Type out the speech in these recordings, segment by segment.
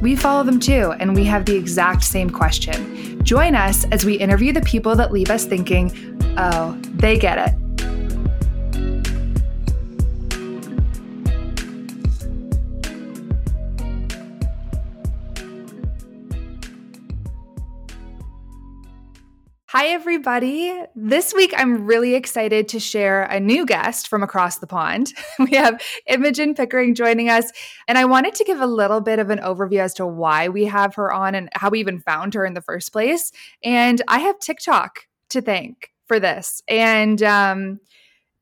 we follow them too, and we have the exact same question. Join us as we interview the people that leave us thinking, oh, they get it. Hi, everybody. This week, I'm really excited to share a new guest from across the pond. We have Imogen Pickering joining us, and I wanted to give a little bit of an overview as to why we have her on and how we even found her in the first place. And I have TikTok to thank for this. And um,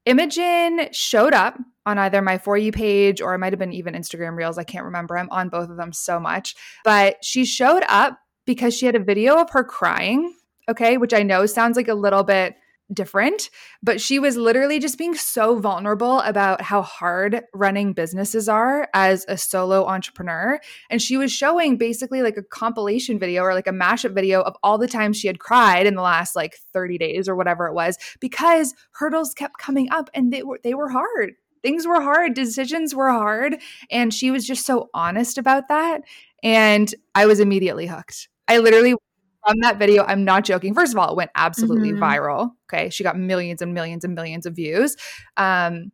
Imogen showed up on either my For You page or it might have been even Instagram Reels. I can't remember. I'm on both of them so much. But she showed up because she had a video of her crying okay, which I know sounds like a little bit different, but she was literally just being so vulnerable about how hard running businesses are as a solo entrepreneur. And she was showing basically like a compilation video or like a mashup video of all the times she had cried in the last like 30 days or whatever it was because hurdles kept coming up and they were they were hard. Things were hard, decisions were hard, and she was just so honest about that and I was immediately hooked. I literally from that video, I'm not joking. First of all, it went absolutely mm-hmm. viral. Okay. She got millions and millions and millions of views. Um,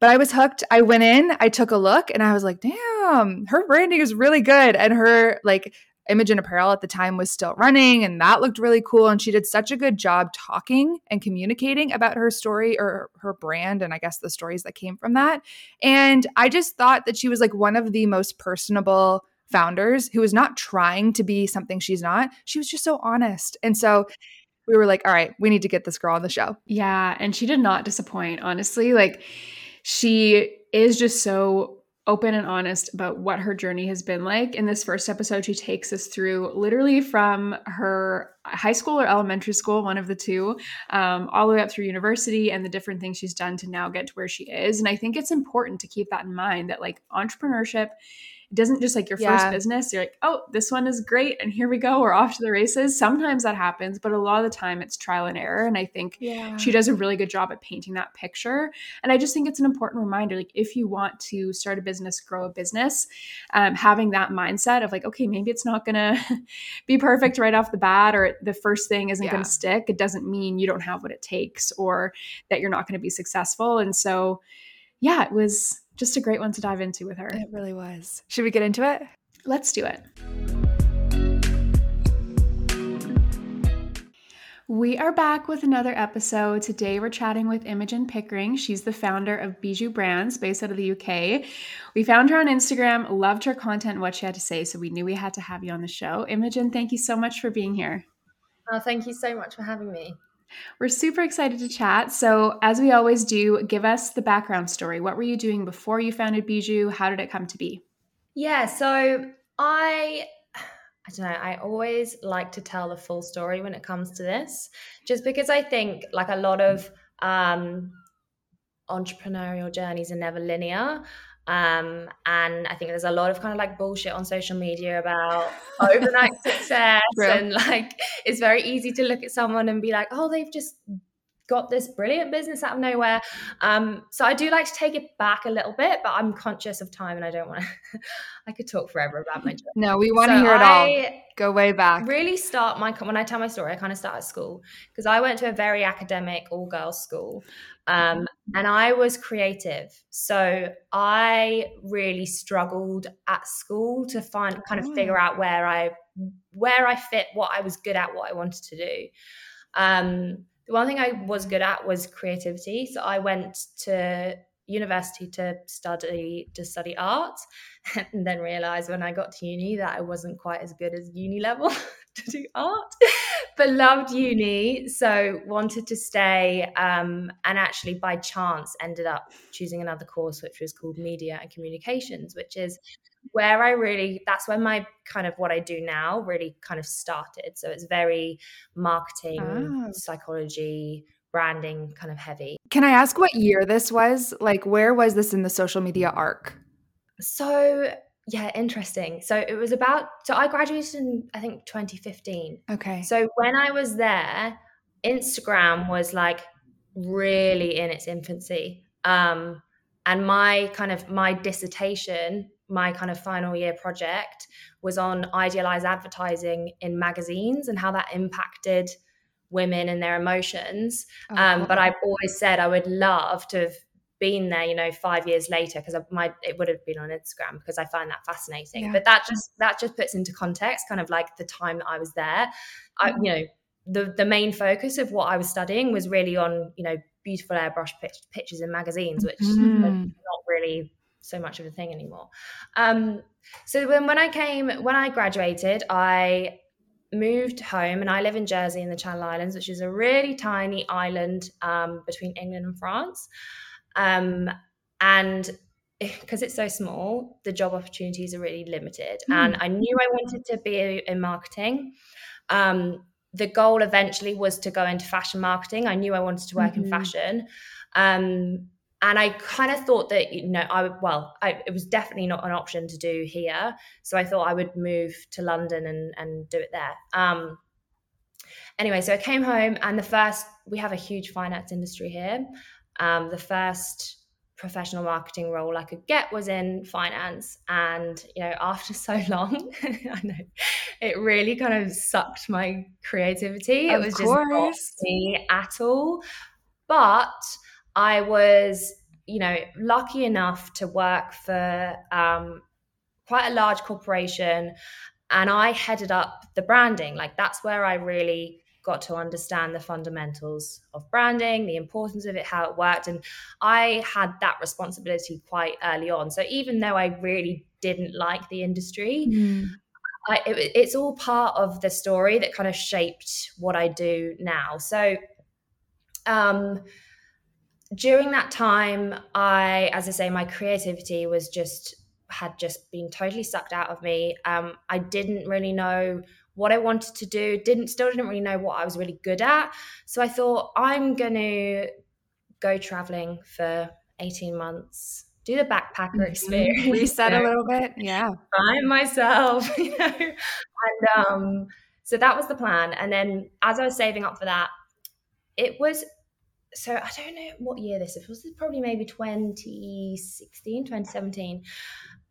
but I was hooked. I went in, I took a look, and I was like, damn, her branding is really good. And her like Imogen Apparel at the time was still running, and that looked really cool. And she did such a good job talking and communicating about her story or her brand, and I guess the stories that came from that. And I just thought that she was like one of the most personable founders who was not trying to be something she's not. She was just so honest. And so we were like, all right, we need to get this girl on the show. Yeah. And she did not disappoint, honestly. Like, she is just so open and honest about what her journey has been like. In this first episode, she takes us through literally from her high school or elementary school, one of the two, um, all the way up through university and the different things she's done to now get to where she is. And I think it's important to keep that in mind that like entrepreneurship it doesn't just like your yeah. first business, you're like, oh, this one is great. And here we go. We're off to the races. Sometimes that happens, but a lot of the time it's trial and error. And I think yeah. she does a really good job at painting that picture. And I just think it's an important reminder like, if you want to start a business, grow a business, um, having that mindset of like, okay, maybe it's not going to be perfect right off the bat or the first thing isn't yeah. going to stick. It doesn't mean you don't have what it takes or that you're not going to be successful. And so, yeah, it was just a great one to dive into with her. It really was. Should we get into it? Let's do it. We are back with another episode. Today we're chatting with Imogen Pickering. She's the founder of Bijou Brands based out of the UK. We found her on Instagram, loved her content and what she had to say, so we knew we had to have you on the show. Imogen, thank you so much for being here. Oh, thank you so much for having me. We're super excited to chat. So, as we always do, give us the background story. What were you doing before you founded Bijou? How did it come to be? Yeah, so I I don't know, I always like to tell the full story when it comes to this, just because I think like a lot of um entrepreneurial journeys are never linear. Um, and I think there's a lot of kind of like bullshit on social media about overnight success. And like, it's very easy to look at someone and be like, oh, they've just got this brilliant business out of nowhere. Um, so I do like to take it back a little bit, but I'm conscious of time and I don't want to, I could talk forever about my journey. No, we want to so hear it I all. Go way back. Really start my, when I tell my story, I kind of start at school because I went to a very academic all girls school. Um, and I was creative. So I really struggled at school to find kind of figure oh. out where I where I fit, what I was good at, what I wanted to do. Um, the one thing I was good at was creativity. So I went to university to study to study art and then realized when I got to uni that I wasn't quite as good as uni level to do art but loved uni so wanted to stay um, and actually by chance ended up choosing another course which was called media and communications which is where I really, that's when my kind of what I do now really kind of started. So it's very marketing, oh. psychology, branding kind of heavy. Can I ask what year this was? Like, where was this in the social media arc? So, yeah, interesting. So it was about, so I graduated in, I think, 2015. Okay. So when I was there, Instagram was like really in its infancy. Um, and my kind of my dissertation my kind of final year project was on idealized advertising in magazines and how that impacted women and their emotions. Oh, um, but i've always said i would love to have been there you know five years later because my it would have been on instagram because i find that fascinating. Yeah. but that just that just puts into context kind of like the time that i was there. I you know the the main focus of what i was studying was really on you know beautiful airbrush pictures in magazines which mm. not really so much of a thing anymore. Um, so when when I came when I graduated, I moved home and I live in Jersey in the Channel Islands, which is a really tiny island um, between England and France. Um, and because it's so small, the job opportunities are really limited. Mm. And I knew I wanted to be in marketing. Um, the goal eventually was to go into fashion marketing. I knew I wanted to work mm-hmm. in fashion. Um, and I kind of thought that you know I well I, it was definitely not an option to do here. So I thought I would move to London and and do it there. Um anyway so I came home and the first we have a huge finance industry here. Um the first professional marketing role I could get was in finance. And you know after so long I know it really kind of sucked my creativity. Of it was course. just not me at all. But I was, you know, lucky enough to work for um, quite a large corporation and I headed up the branding. Like that's where I really got to understand the fundamentals of branding, the importance of it, how it worked. And I had that responsibility quite early on. So even though I really didn't like the industry, mm. I, it, it's all part of the story that kind of shaped what I do now. So, um, during that time, I, as I say, my creativity was just had just been totally sucked out of me. Um, I didn't really know what I wanted to do. Didn't still didn't really know what I was really good at. So I thought I'm gonna go traveling for 18 months, do the backpacker mm-hmm. experience, reset a little bit, yeah, find myself, you know. And um, so that was the plan. And then as I was saving up for that, it was so I don't know what year this is. Was this probably maybe 2016, 2017?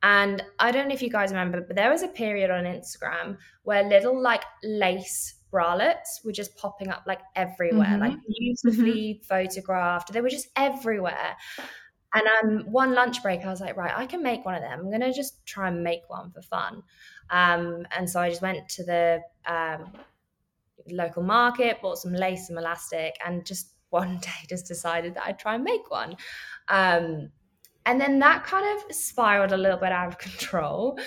And I don't know if you guys remember, but there was a period on Instagram where little like lace bralettes were just popping up like everywhere, mm-hmm. like beautifully mm-hmm. photographed. They were just everywhere. And um, one lunch break, I was like, right, I can make one of them. I'm gonna just try and make one for fun. Um, and so I just went to the um, local market, bought some lace, some elastic, and just one day just decided that I'd try and make one. Um, and then that kind of spiraled a little bit out of control.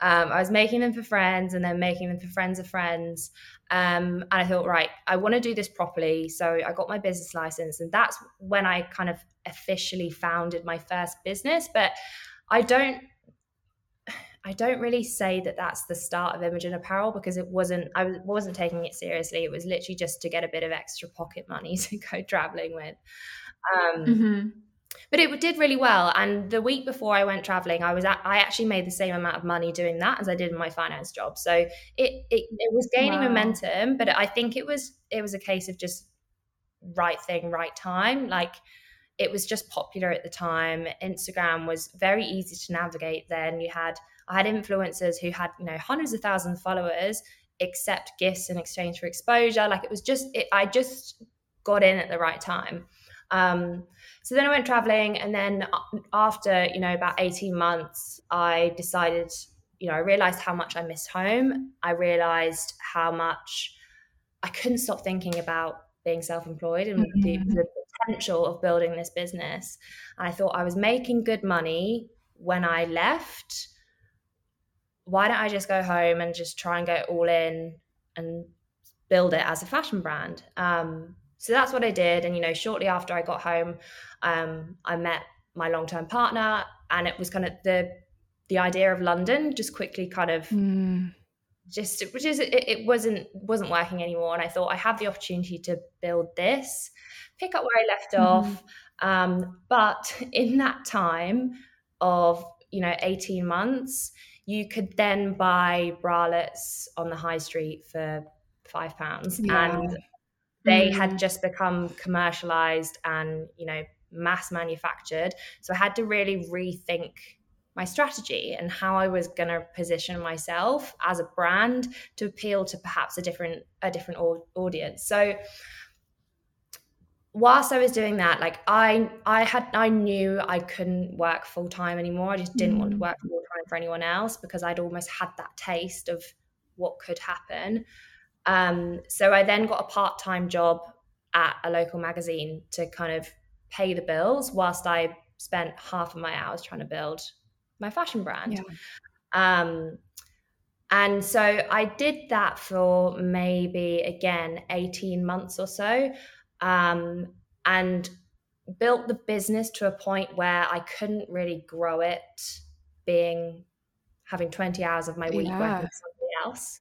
Um, I was making them for friends and then making them for friends of friends. Um, and I thought, right, I want to do this properly. So I got my business license, and that's when I kind of officially founded my first business. But I don't I don't really say that that's the start of Imogen Apparel because it wasn't. I wasn't taking it seriously. It was literally just to get a bit of extra pocket money to go traveling with. Um, mm-hmm. But it did really well. And the week before I went traveling, I was at, I actually made the same amount of money doing that as I did in my finance job. So it it, it was gaining wow. momentum. But I think it was it was a case of just right thing, right time. Like it was just popular at the time. Instagram was very easy to navigate. Then you had I had influencers who had, you know, hundreds of thousands of followers accept gifts in exchange for exposure. Like it was just, it, I just got in at the right time. Um, so then I went traveling, and then after you know about eighteen months, I decided, you know, I realized how much I missed home. I realized how much I couldn't stop thinking about being self-employed and mm-hmm. the, the potential of building this business. And I thought I was making good money when I left why don't I just go home and just try and go all in and build it as a fashion brand? Um, so that's what I did. And, you know, shortly after I got home, um, I met my long term partner, and it was kind of the the idea of London just quickly kind of mm. just which is it, it, wasn't wasn't working anymore and I thought I have the opportunity to build this pick up where I left mm-hmm. off um, but in that time of you know 18 months you could then buy bralettes on the high street for five pounds yeah. and they mm. had just become commercialized and you know mass manufactured so i had to really rethink my strategy and how I was going to position myself as a brand to appeal to perhaps a different a different audience. So whilst I was doing that, like I I had I knew I couldn't work full time anymore. I just didn't mm. want to mm. work full time for anyone else because I'd almost had that taste of what could happen. Um, so I then got a part time job at a local magazine to kind of pay the bills whilst I spent half of my hours trying to build my fashion brand. Yeah. Um, and so I did that for maybe again 18 months or so um, and built the business to a point where I couldn't really grow it being having 20 hours of my week yeah. working for somebody else.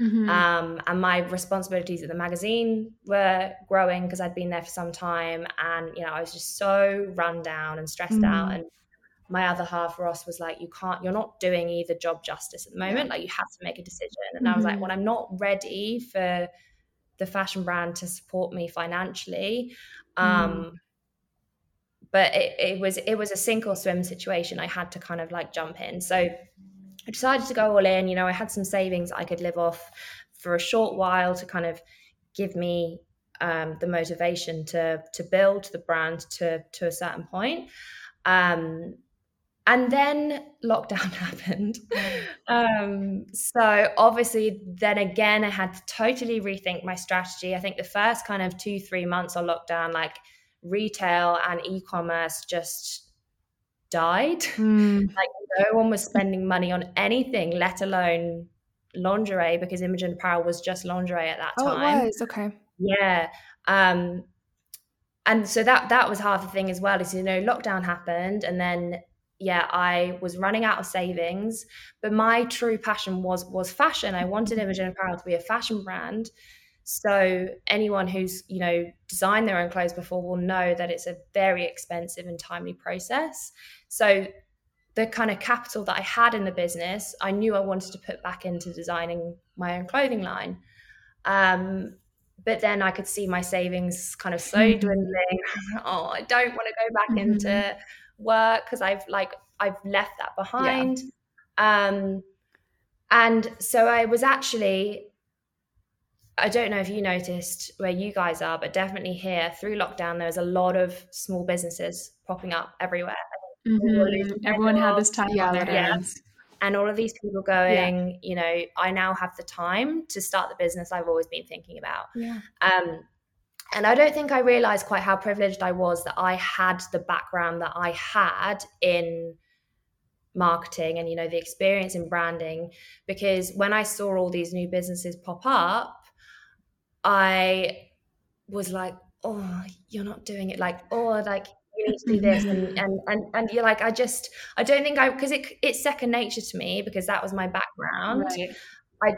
Mm-hmm. Um, and my responsibilities at the magazine were growing because I'd been there for some time. And, you know, I was just so run down and stressed mm-hmm. out. And my other half, Ross, was like, you can't, you're not doing either job justice at the moment. Yeah. Like, you have to make a decision. And mm-hmm. I was like, mm-hmm. well, I'm not ready for the fashion brand to support me financially. Um, mm. But it, it was it was a sink or swim situation. I had to kind of like jump in. So I decided to go all in. You know, I had some savings I could live off for a short while to kind of give me um, the motivation to to build the brand to to a certain point. Um, and then lockdown happened. Um, so obviously then again i had to totally rethink my strategy. I think the first kind of two three months of lockdown like retail and e-commerce just died. Mm. like no one was spending money on anything let alone lingerie because imogen apparel was just lingerie at that oh, time. it was okay. Yeah um and so that that was half the thing as well is you know lockdown happened and then yeah i was running out of savings but my true passion was was fashion. I wanted imogen apparel to be a fashion brand. So anyone who's you know designed their own clothes before will know that it's a very expensive and timely process. So the kind of capital that i had in the business i knew i wanted to put back into designing my own clothing line. Um, but then i could see my savings kind of slowly mm-hmm. dwindling. Oh i don't want to go back mm-hmm. into work because I've like I've left that behind. Yeah. Um, and so I was actually I don't know if you noticed where you guys are, but definitely here through lockdown, there was a lot of small businesses popping up everywhere. Mm-hmm. Everyone had this time yeah, on their hands. And all of these people going, yeah. you know, I now have the time to start the business I've always been thinking about. Yeah. Um, and I don't think I realized quite how privileged I was that I had the background that I had in marketing and you know the experience in branding because when I saw all these new businesses pop up I was like oh you're not doing it. Like oh like you need to do this. And and and, and you're like I just I don't think I because it it's second nature to me because that was my background. Right. I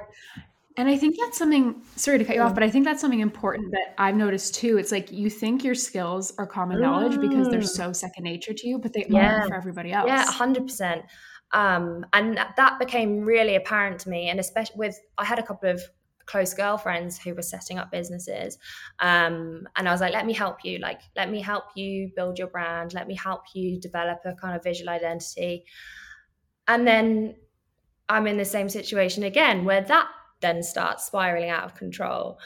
and I think that's something, sorry to cut you off, but I think that's something important that I've noticed too. It's like you think your skills are common knowledge because they're mm. so second nature to you, but they yeah. aren't for everybody else. Yeah, 100%. Um, and that, that became really apparent to me. And especially with, I had a couple of close girlfriends who were setting up businesses. Um, and I was like, let me help you. Like, let me help you build your brand. Let me help you develop a kind of visual identity. And then I'm in the same situation again where that then starts spiraling out of control.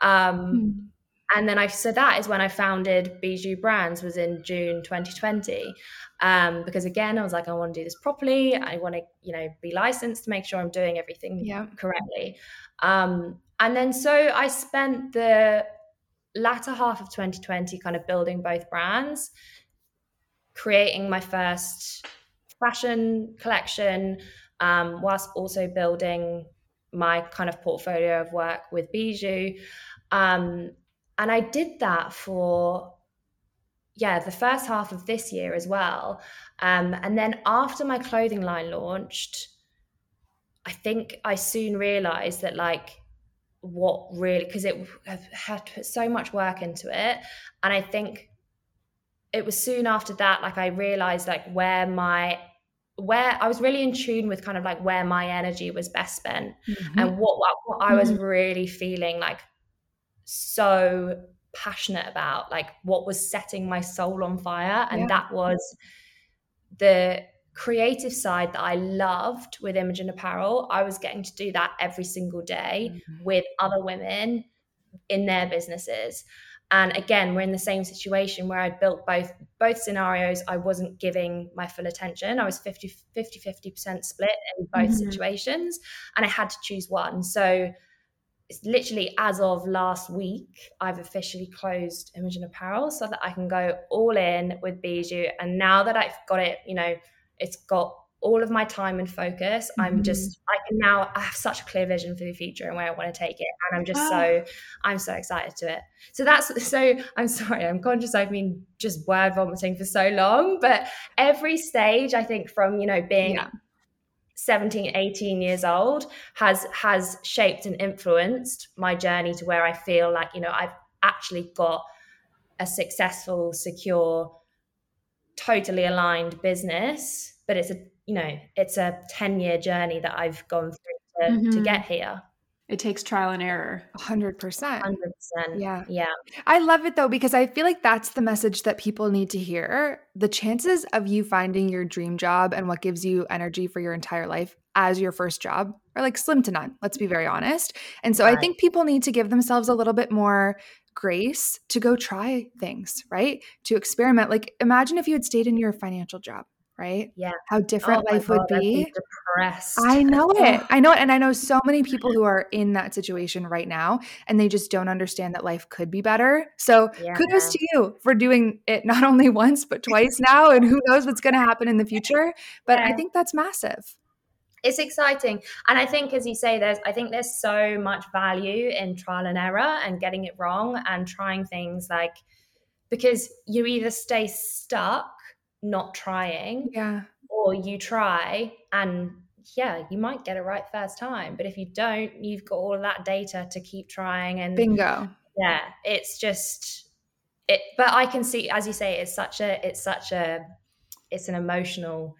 Um, mm. And then I, so that is when I founded Bijou Brands was in June 2020. Um, because again, I was like, I want to do this properly. I want to, you know, be licensed to make sure I'm doing everything yeah. correctly. Um, and then so I spent the latter half of 2020 kind of building both brands, creating my first fashion collection, um, whilst also building my kind of portfolio of work with Bijou. Um, and I did that for yeah, the first half of this year as well. Um, and then after my clothing line launched, I think I soon realized that like what really because it had put so much work into it, and I think it was soon after that like I realized like where my where I was really in tune with kind of like where my energy was best spent mm-hmm. and what, what, what I was mm-hmm. really feeling like so passionate about like what was setting my soul on fire and yeah. that was the creative side that I loved with Imogen Apparel. I was getting to do that every single day mm-hmm. with other women in their businesses. And again, we're in the same situation where I'd built both both scenarios. I wasn't giving my full attention. I was 50 50 50% split in both mm-hmm. situations and I had to choose one. So it's literally as of last week, I've officially closed Imogen Apparel so that I can go all in with Bijou. And now that I've got it, you know, it's got all of my time and focus. Mm-hmm. I'm just, I can now, I have such a clear vision for the future and where I want to take it. And I'm just wow. so, I'm so excited to it. So that's, so I'm sorry, I'm conscious I've been just word vomiting for so long, but every stage, I think from, you know, being, yeah 17 18 years old has has shaped and influenced my journey to where i feel like you know i've actually got a successful secure totally aligned business but it's a you know it's a 10 year journey that i've gone through to, mm-hmm. to get here it takes trial and error. 100%. 100%. Yeah. Yeah. I love it though, because I feel like that's the message that people need to hear. The chances of you finding your dream job and what gives you energy for your entire life as your first job are like slim to none. Let's be very honest. And so right. I think people need to give themselves a little bit more grace to go try things, right? To experiment. Like imagine if you had stayed in your financial job right? Yeah. How different oh life God, would be. Depressed. I know it. I know it. And I know so many people who are in that situation right now and they just don't understand that life could be better. So yeah. kudos to you for doing it not only once, but twice now. And who knows what's going to happen in the future. But yeah. I think that's massive. It's exciting. And I think, as you say, there's, I think there's so much value in trial and error and getting it wrong and trying things like, because you either stay stuck not trying. Yeah. Or you try and yeah, you might get it right first time. But if you don't, you've got all of that data to keep trying and bingo. Yeah. It's just it but I can see as you say, it's such a it's such a it's an emotional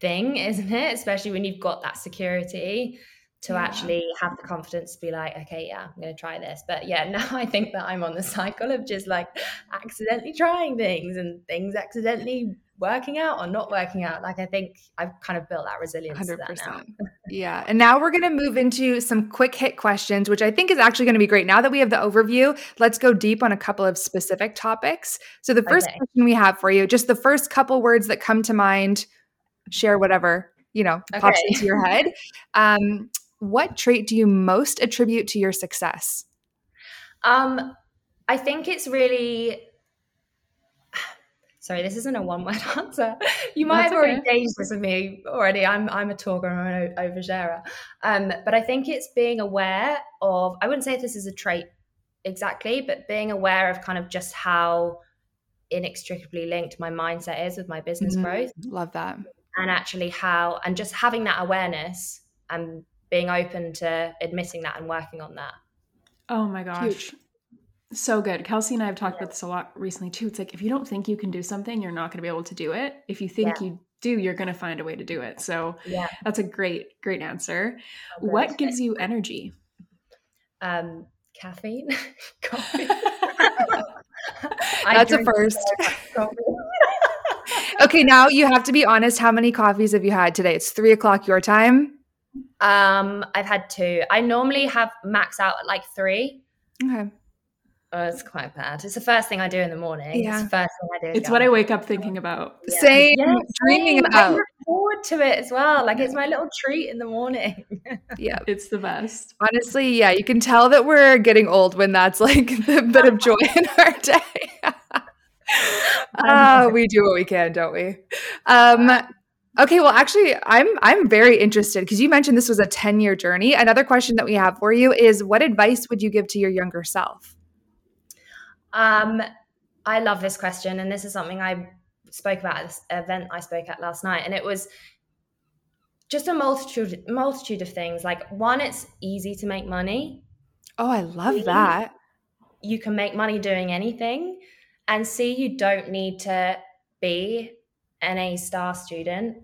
thing, isn't it? Especially when you've got that security to yeah. actually have the confidence to be like, okay, yeah, I'm going to try this. But yeah, now I think that I'm on the cycle of just like accidentally trying things and things accidentally working out or not working out. Like I think I've kind of built that resilience. Hundred percent. yeah, and now we're going to move into some quick hit questions, which I think is actually going to be great. Now that we have the overview, let's go deep on a couple of specific topics. So the first okay. question we have for you, just the first couple words that come to mind. Share whatever you know okay. pops into your head. Um, what trait do you most attribute to your success? Um, I think it's really. Sorry, this isn't a one-word answer. You might That's have already okay. gauged this with me already. I'm I'm a talker. I'm an oversharer. Um, but I think it's being aware of. I wouldn't say this is a trait exactly, but being aware of kind of just how inextricably linked my mindset is with my business mm-hmm. growth. Love that. And actually how and just having that awareness and being open to admitting that and working on that. Oh my gosh. Huge. So good. Kelsey and I have talked yeah. about this a lot recently too. It's like if you don't think you can do something, you're not going to be able to do it. If you think yeah. you do, you're going to find a way to do it. So yeah. that's a great, great answer. Oh, what gives you energy? Um, caffeine. Coffee. that's a first. okay, now you have to be honest. How many coffees have you had today? It's three o'clock your time. Um, I've had two. I normally have max out at like three. Okay. Oh, it's quite bad. It's the first thing I do in the morning. Yeah. It's the first thing I do. It's what I wake up thinking about. Yeah. Same, yeah, dreaming about. I look forward to it as well. Like it's my little treat in the morning. yeah, it's the best. Honestly, yeah, you can tell that we're getting old when that's like the bit of joy in our day. uh, we do what we can, don't we? Um, Okay, well actually I'm I'm very interested because you mentioned this was a 10-year journey. Another question that we have for you is what advice would you give to your younger self? Um I love this question, and this is something I spoke about at this event I spoke at last night, and it was just a multitude multitude of things. Like one, it's easy to make money. Oh, I love that. You can make money doing anything, and see, you don't need to be an A star student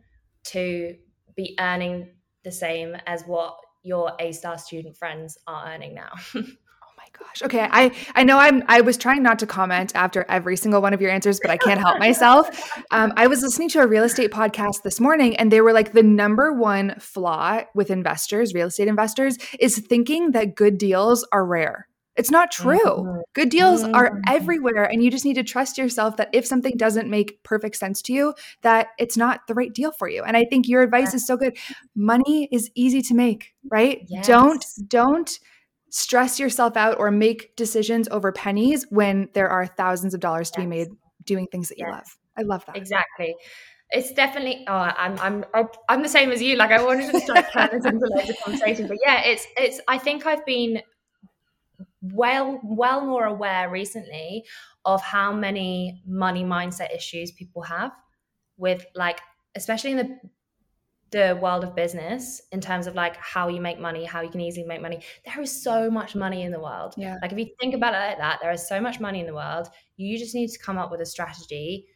to be earning the same as what your A star student friends are earning now. Oh my gosh. Okay, I I know I'm I was trying not to comment after every single one of your answers, but I can't help myself. Um, I was listening to a real estate podcast this morning, and they were like the number one flaw with investors, real estate investors, is thinking that good deals are rare. It's not true. Mm-hmm. Good deals mm-hmm. are everywhere, and you just need to trust yourself that if something doesn't make perfect sense to you, that it's not the right deal for you. And I think your advice yes. is so good. Money is easy to make, right? Yes. Don't don't stress yourself out or make decisions over pennies when there are thousands of dollars to yes. be made doing things that you love. I love that. Exactly. It's definitely. Oh, I'm. I'm. I'm the same as you. Like I wanted to start turn this into loads of conversation, but yeah, it's. It's. I think I've been well, well more aware recently of how many money mindset issues people have with like, especially in the the world of business in terms of like how you make money, how you can easily make money. There is so much money in the world. Yeah. Like if you think about it like that, there is so much money in the world. You just need to come up with a strategy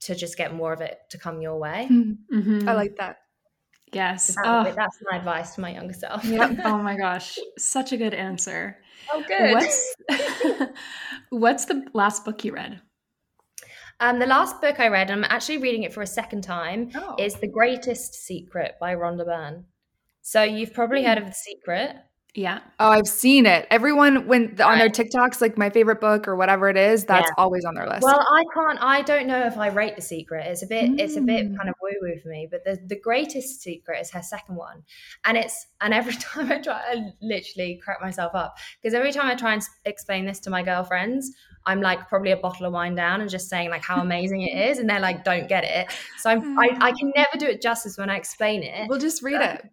to just get more of it to come your way. Mm-hmm. I like that. Yes. That, oh. That's my advice to my younger self. Yep. oh my gosh. Such a good answer. Oh, good. What's, what's the last book you read? Um, the last book I read, I'm actually reading it for a second time, oh. is The Greatest Secret by Rhonda Byrne. So you've probably mm. heard of The Secret. Yeah. Oh, I've seen it. Everyone when on their TikToks, like my favorite book or whatever it is, that's yeah. always on their list. Well, I can't. I don't know if I rate The Secret. It's a bit. Mm. It's a bit mm. kind of woo woo for me. But the the greatest secret is her second one, and it's and every time I try, I literally crack myself up because every time I try and explain this to my girlfriends, I'm like probably a bottle of wine down and just saying like how amazing it is, and they're like, don't get it. So I'm, I, I can never do it justice when I explain it. We'll just read it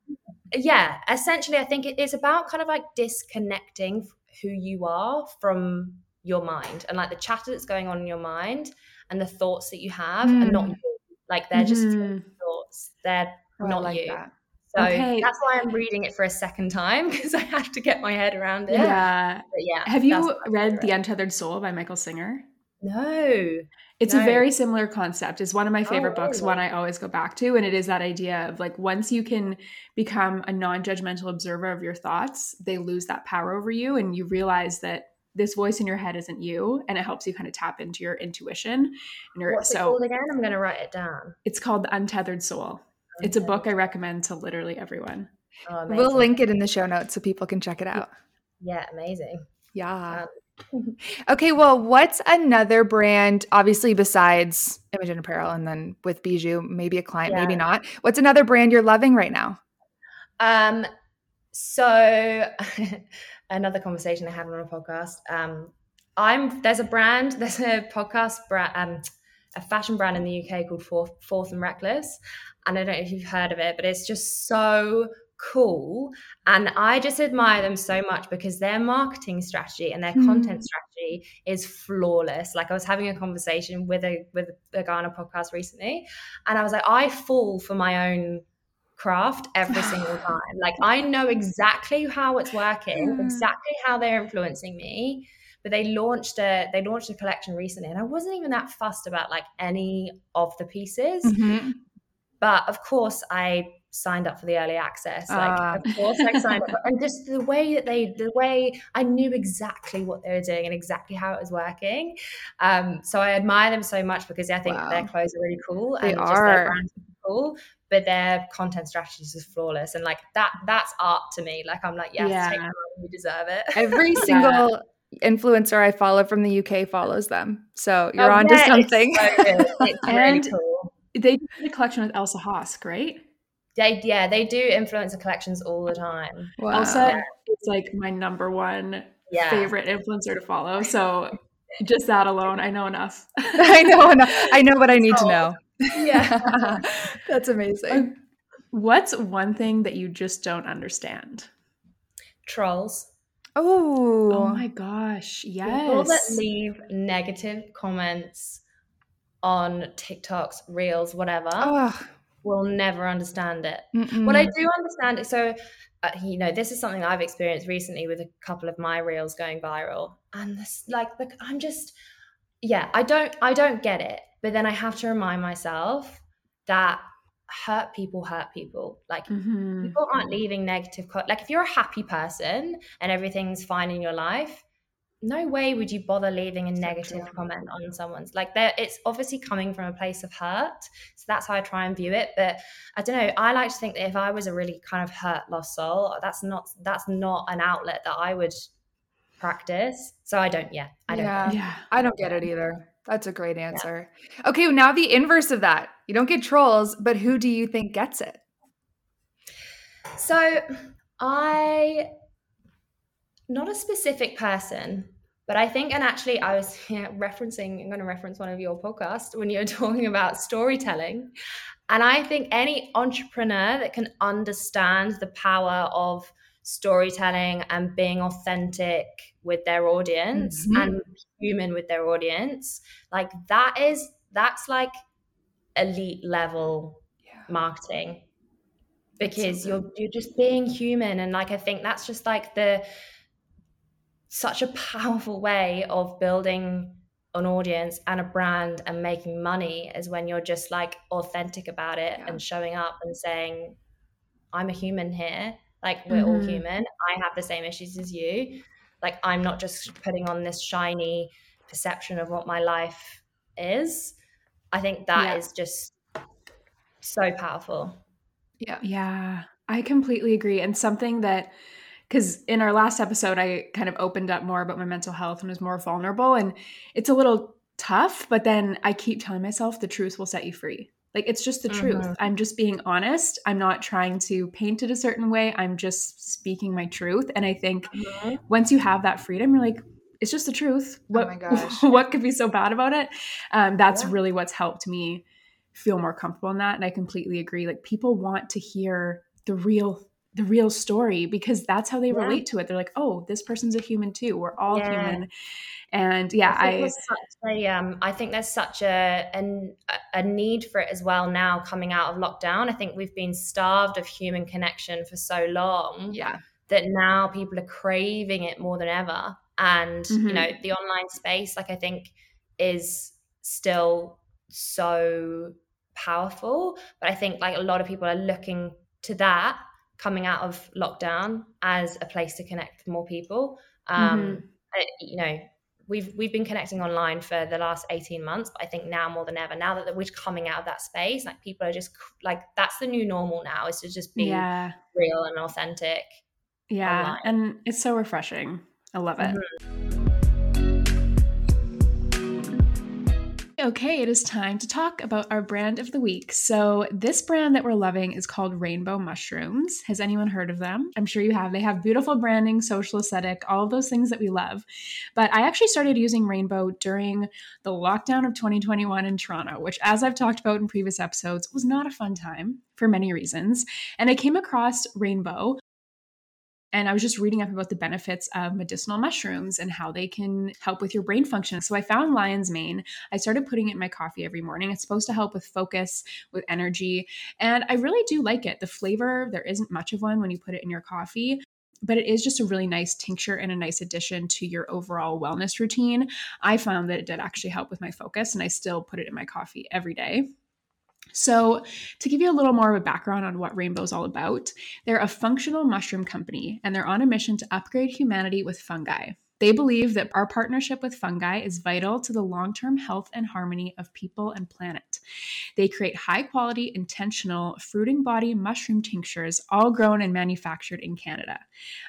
yeah essentially i think it's about kind of like disconnecting who you are from your mind and like the chatter that's going on in your mind and the thoughts that you have mm. are not hmm. you like they're just mm-hmm. thoughts they're oh, not like you that. so okay. that's why i'm reading it for a second time because i have to get my head around it yeah but yeah have you read the untethered soul by michael singer no it's a very similar concept. It's one of my favorite oh, books, one oh. I always go back to. And it is that idea of like once you can become a non judgmental observer of your thoughts, they lose that power over you. And you realize that this voice in your head isn't you. And it helps you kind of tap into your intuition. And your, What's so, it again? I'm going to write it down. It's called The Untethered Soul. Untethered. It's a book I recommend to literally everyone. Oh, we'll link it in the show notes so people can check it out. Yeah, amazing. Yeah. Um, okay, well, what's another brand, obviously besides Imogen Apparel and then with Bijou, maybe a client, yeah. maybe not. What's another brand you're loving right now? Um, so another conversation I had on a podcast. Um, I'm there's a brand, there's a podcast brand, um, a fashion brand in the UK called Fourth, Fourth and Reckless, and I don't know if you've heard of it, but it's just so cool. And I just admire them so much because their marketing strategy and their mm. content strategy is flawless. Like I was having a conversation with a with a guy on a podcast recently, and I was like, I fall for my own craft every single time. Like I know exactly how it's working, exactly how they're influencing me. But they launched a they launched a collection recently, and I wasn't even that fussed about like any of the pieces. Mm-hmm. But of course, I signed up for the early access. Like, uh. of course, I signed up, and just the way that they, the way I knew exactly what they were doing and exactly how it was working. Um, so I admire them so much because I think wow. their clothes are really cool they and are. just their brands are cool. But their content strategies is flawless, and like that, that's art to me. Like I'm like, yes, yeah. take you deserve it. Every single influencer I follow from the UK follows them. So you're oh, on yeah, to something. It's, so it's really cool. They did a collection with Elsa Hosk, right? They yeah, they do influencer collections all the time. Wow. Elsa is like my number one yeah. favorite influencer to follow. So just that alone, I know enough. I know enough. I know what I need to know. Yeah. That's amazing. Um, what's one thing that you just don't understand? Trolls. Oh, Oh my gosh. Yes. People that leave negative comments on TikToks, Reels, whatever, oh, will never understand it. mm-mm. Well, I do understand it. So, uh, you know, this is something I've experienced recently with a couple of my reels going viral, and this, like, the, I'm just, yeah, I don't, I don't get it. But then I have to remind myself that hurt people hurt people. Like, Mhm. people aren't leaving negative. Co- like, if you're a happy person and everything's fine in your life. No way would you bother leaving a negative true. comment on someone's like there it's obviously coming from a place of hurt. So that's how I try and view it. But I don't know. I like to think that if I was a really kind of hurt, lost soul, that's not that's not an outlet that I would practice. So I don't. Yeah, I don't. Yeah. Yeah. I don't get it either. That's a great answer. Okay, well, now the inverse of that. You don't get trolls, but who do you think gets it? So I, not a specific person, but I think, and actually, I was yeah, referencing. I'm going to reference one of your podcasts when you're talking about storytelling, and I think any entrepreneur that can understand the power of storytelling and being authentic with their audience Mhm. and human with their audience, like that is that's like elite level Yeah. marketing because you're you're just being human and like I think that's just like the such a powerful way of building an audience and a brand and making money is when you're just like authentic about it Yeah. and showing up and saying I'm a human here like we're all Mhm. human I have the same issues as you like I'm not just putting on this shiny perception of what my life is I think that is Yeah. just so powerful Yeah. Yeah, I completely agree. And something that, because in our last episode, I kind of opened up more about my mental health and was more vulnerable. And it's a little tough, but then I keep telling myself the truth will set you free. Like it's just the truth. Mhm. I'm just being honest. I'm not trying to paint it a certain way. I'm just speaking my truth. And I think once you have that freedom, you're like, it's just the truth. What, my gosh. what could be so bad about it? Um, that's Yeah. really what's helped me feel more comfortable in that. And I completely agree. Like people want to hear the real the real story because that's how they Yeah. relate to it. They're like, oh, this person's a human too. We're all Yeah. human. And yeah, I think I, there's such a, um, I think there's such a, an, a need for it as well now coming out of lockdown. I think we've been starved of human connection for so long Yeah. that now people are craving it more than ever. And you Mhm. know, the online space, like I think, is still so powerful. But I think like a lot of people are looking to that coming out of lockdown as a place to connect with more people. Um, Mhm. I- you know, we've we've been connecting online for the last 18 months but i think now more than ever now that we're coming out of that space like people are just like that's the new normal now is to just be yeah, real and authentic yeah. online. And it's so refreshing. I love it. Okay, it is time to talk about our brand of the week. So, this brand that we're loving is called Rainbo Mushrooms. Has anyone heard of them? I'm sure you have. They have beautiful branding, social aesthetic, all of those things that we love. But I actually started using Rainbo during the lockdown of 2021 in Toronto, which, as I've talked about in previous episodes, was not a fun time for many reasons. And I came across Rainbo and I was just reading up about the benefits of medicinal mushrooms and how they can help with your brain function. So I found lion's mane. I started putting it in my coffee every morning. It's supposed to help with focus, with energy, and I really do like it. The flavor, there isn't much of one when you put it in your coffee. But it is just a really nice tincture and a nice addition to your overall wellness routine. I found that it did actually help with my focus, and I still put it in my coffee every day. So, to give you a little more of a background on what Rainbo's all about, they're a functional mushroom company and they're on a mission to upgrade humanity with fungi. They believe that our partnership with fungi is vital to the long term health and harmony of people and planet. They create high quality, intentional, fruiting body mushroom tinctures, all grown and manufactured in Canada.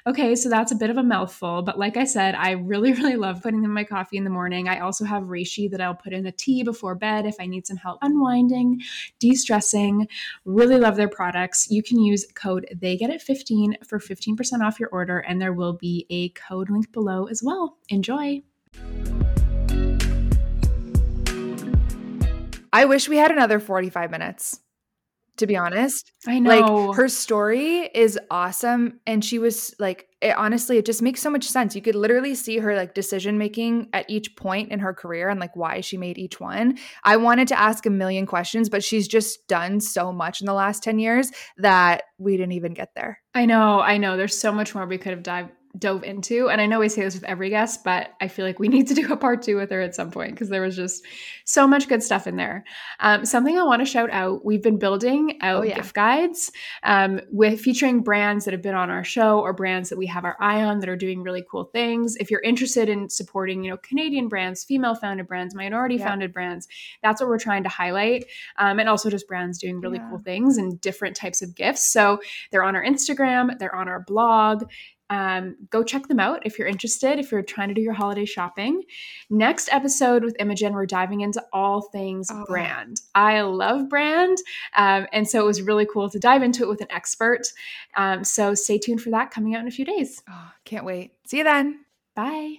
Okay, so that's a bit of a mouthful, but like I said, I really, really love putting them in my coffee in the morning. I also have reishi that I'll put in a tea before bed if I need some help unwinding, de stressing. Really love their products. You can use code they get it 15 for 15% off your order, and there will be a code link below as well. Enjoy. I wish we had another 45 minutes. to be honest. I know. Like her story is awesome. And she was like, it, honestly, it just makes so much sense. You could literally see her like decision making at each point in her career and like why she made each one. I wanted to ask a million questions, but she's just done so much in the last 10 years that we didn't even get there. I know. I know. There's so much more we could have dived dove into. And I know we say this with every guest, but I feel like we need to do a part two with her at some point because there was just so much good stuff in there. Um, something I want to shout out: we've been building out oh, yeah. gift guides um, with featuring brands that have been on our show or brands that we have our eye on that are doing really cool things. If you're interested in supporting, you know, Canadian brands, female-founded brands, minority-founded yeah. brands, that's what we're trying to highlight, um, and also just brands doing really yeah. cool things and different types of gifts. So they're on our Instagram, they're on our blog. Um, go check them out if you're interested, if you're trying to do your holiday shopping. Next episode with Imogen, we're diving into all things oh. brand. I love brand. Um, and so it was really cool to dive into it with an expert. Um, so stay tuned for that coming out in a few days. Oh, can't wait. See you then. Bye.